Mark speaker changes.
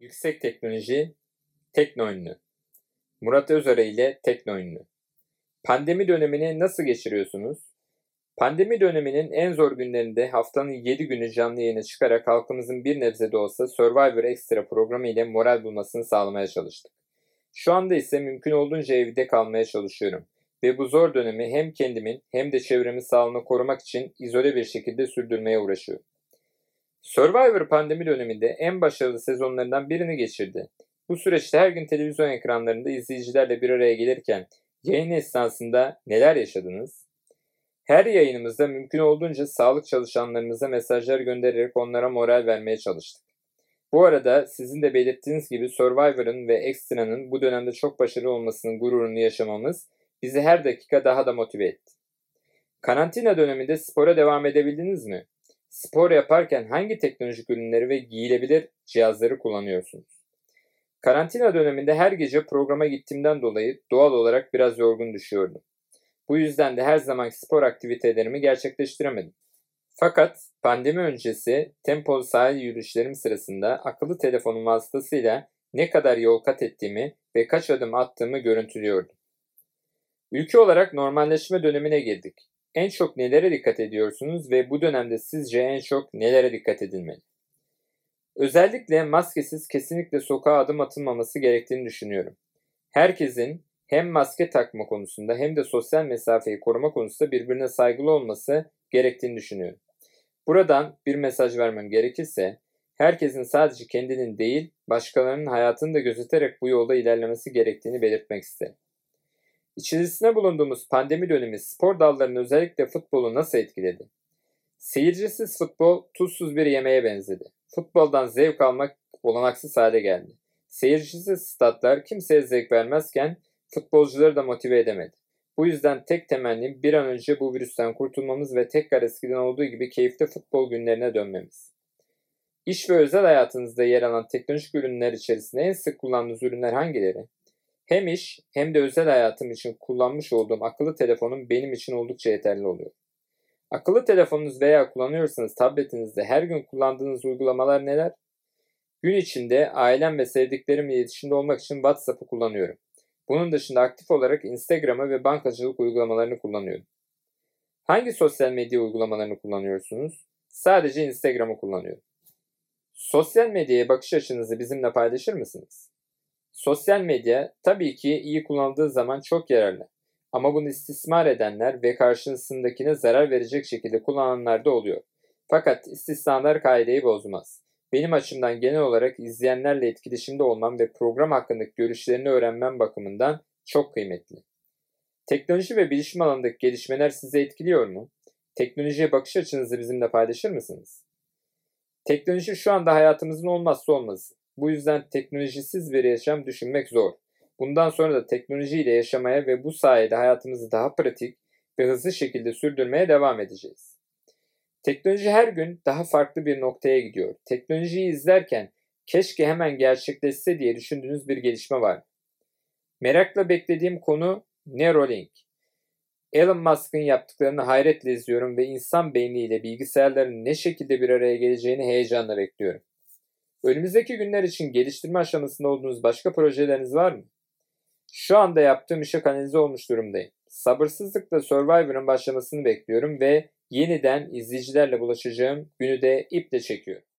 Speaker 1: Yüksek teknoloji, tekno ünlü. Murat Özöre ile tekno ünlü. Pandemi dönemini nasıl geçiriyorsunuz? Pandemi döneminin en zor günlerinde haftanın 7 günü canlı yayına çıkarak halkımızın bir nebze de olsa Survivor Extra programı ile moral bulmasını sağlamaya çalıştık. Şu anda ise mümkün olduğunca evde kalmaya çalışıyorum ve bu zor dönemi hem kendimin hem de çevremin sağlığını korumak için izole bir şekilde sürdürmeye uğraşıyorum. Survivor pandemi döneminde en başarılı sezonlarından birini geçirdi. Bu süreçte her gün televizyon ekranlarında izleyicilerle bir araya gelirken yayın esnasında neler yaşadınız? Her yayınımızda mümkün olduğunca sağlık çalışanlarımıza mesajlar göndererek onlara moral vermeye çalıştık. Bu arada sizin de belirttiğiniz gibi Survivor'ın ve Extra'nın bu dönemde çok başarılı olmasının gururunu yaşamamız bizi her dakika daha da motive etti. Karantina döneminde spora devam edebildiniz mi? Spor yaparken hangi teknolojik ürünleri ve giyilebilir cihazları kullanıyorsunuz? Karantina döneminde her gece programa gittiğimden dolayı doğal olarak biraz yorgun düşüyordum. Bu yüzden de her zamanki spor aktivitelerimi gerçekleştiremedim. Fakat pandemi öncesi tempolu sahil yürüyüşlerim sırasında akıllı telefonum vasıtasıyla ne kadar yol kat ettiğimi ve kaç adım attığımı görüntülüyordum. Ülke olarak normalleşme dönemine girdik. En çok nelere dikkat ediyorsunuz ve bu dönemde sizce en çok nelere dikkat edilmeli? Özellikle maskesiz kesinlikle sokağa adım atılmaması gerektiğini düşünüyorum. Herkesin hem maske takma konusunda hem de sosyal mesafeyi koruma konusunda birbirine saygılı olması gerektiğini düşünüyorum. Buradan bir mesaj vermem gerekirse herkesin sadece kendinin değil başkalarının hayatını da gözeterek bu yolda ilerlemesi gerektiğini belirtmek isterim. İçerisinde bulunduğumuz pandemi dönemi spor dallarını özellikle futbolu nasıl etkiledi? Seyircisiz futbol tuzsuz bir yemeğe benzedi. Futboldan zevk almak olanaksız hale geldi. Seyircisiz statlar kimseye zevk vermezken futbolcuları da motive edemedi. Bu yüzden tek temennim bir an önce bu virüsten kurtulmamız ve tekrar eskiden olduğu gibi keyifli futbol günlerine dönmemiz. İş ve özel hayatınızda yer alan teknolojik ürünler içerisinde en sık kullandığınız ürünler hangileri? Hem iş hem de özel hayatım için kullanmış olduğum akıllı telefonum benim için oldukça yeterli oluyor. Akıllı telefonunuz veya kullanıyorsanız tabletinizde her gün kullandığınız uygulamalar neler? Gün içinde ailem ve sevdiklerimle iletişimde olmak için WhatsApp'ı kullanıyorum. Bunun dışında aktif olarak Instagram'ı ve bankacılık uygulamalarını kullanıyorum. Hangi sosyal medya uygulamalarını kullanıyorsunuz? Sadece Instagram'ı kullanıyorum. Sosyal medyaya bakış açınızı bizimle paylaşır mısınız? Sosyal medya tabii ki iyi kullanıldığı zaman çok yararlı. Ama bunu istismar edenler ve karşısındakine zarar verecek şekilde kullananlar da oluyor. Fakat istisnalar kaideyi bozmaz. Benim açımdan genel olarak izleyenlerle etkileşimde olmam ve program hakkındaki görüşlerini öğrenmem bakımından çok kıymetli. Teknoloji ve bilişim alanındaki gelişmeler sizi etkiliyor mu? Teknolojiye bakış açınızı bizimle paylaşır mısınız? Teknoloji şu anda hayatımızın olmazsa olmazı. Bu yüzden teknolojisiz bir yaşam düşünmek zor. Bundan sonra da teknolojiyle yaşamaya ve bu sayede hayatımızı daha pratik ve hızlı şekilde sürdürmeye devam edeceğiz. Teknoloji her gün daha farklı bir noktaya gidiyor. Teknolojiyi izlerken keşke hemen gerçekleşse diye düşündüğünüz bir gelişme var. Merakla beklediğim konu Neuralink. Elon Musk'ın yaptıklarını hayretle izliyorum ve insan beyniyle bilgisayarların ne şekilde bir araya geleceğini heyecanla bekliyorum. Önümüzdeki günler için geliştirme aşamasında olduğunuz başka projeleriniz var mı? Şu anda yaptığım işe kanalize olmuş durumdayım. Sabırsızlıkla Survivor'ın başlamasını bekliyorum ve yeniden izleyicilerle bulaşacağım günü de iple çekiyorum.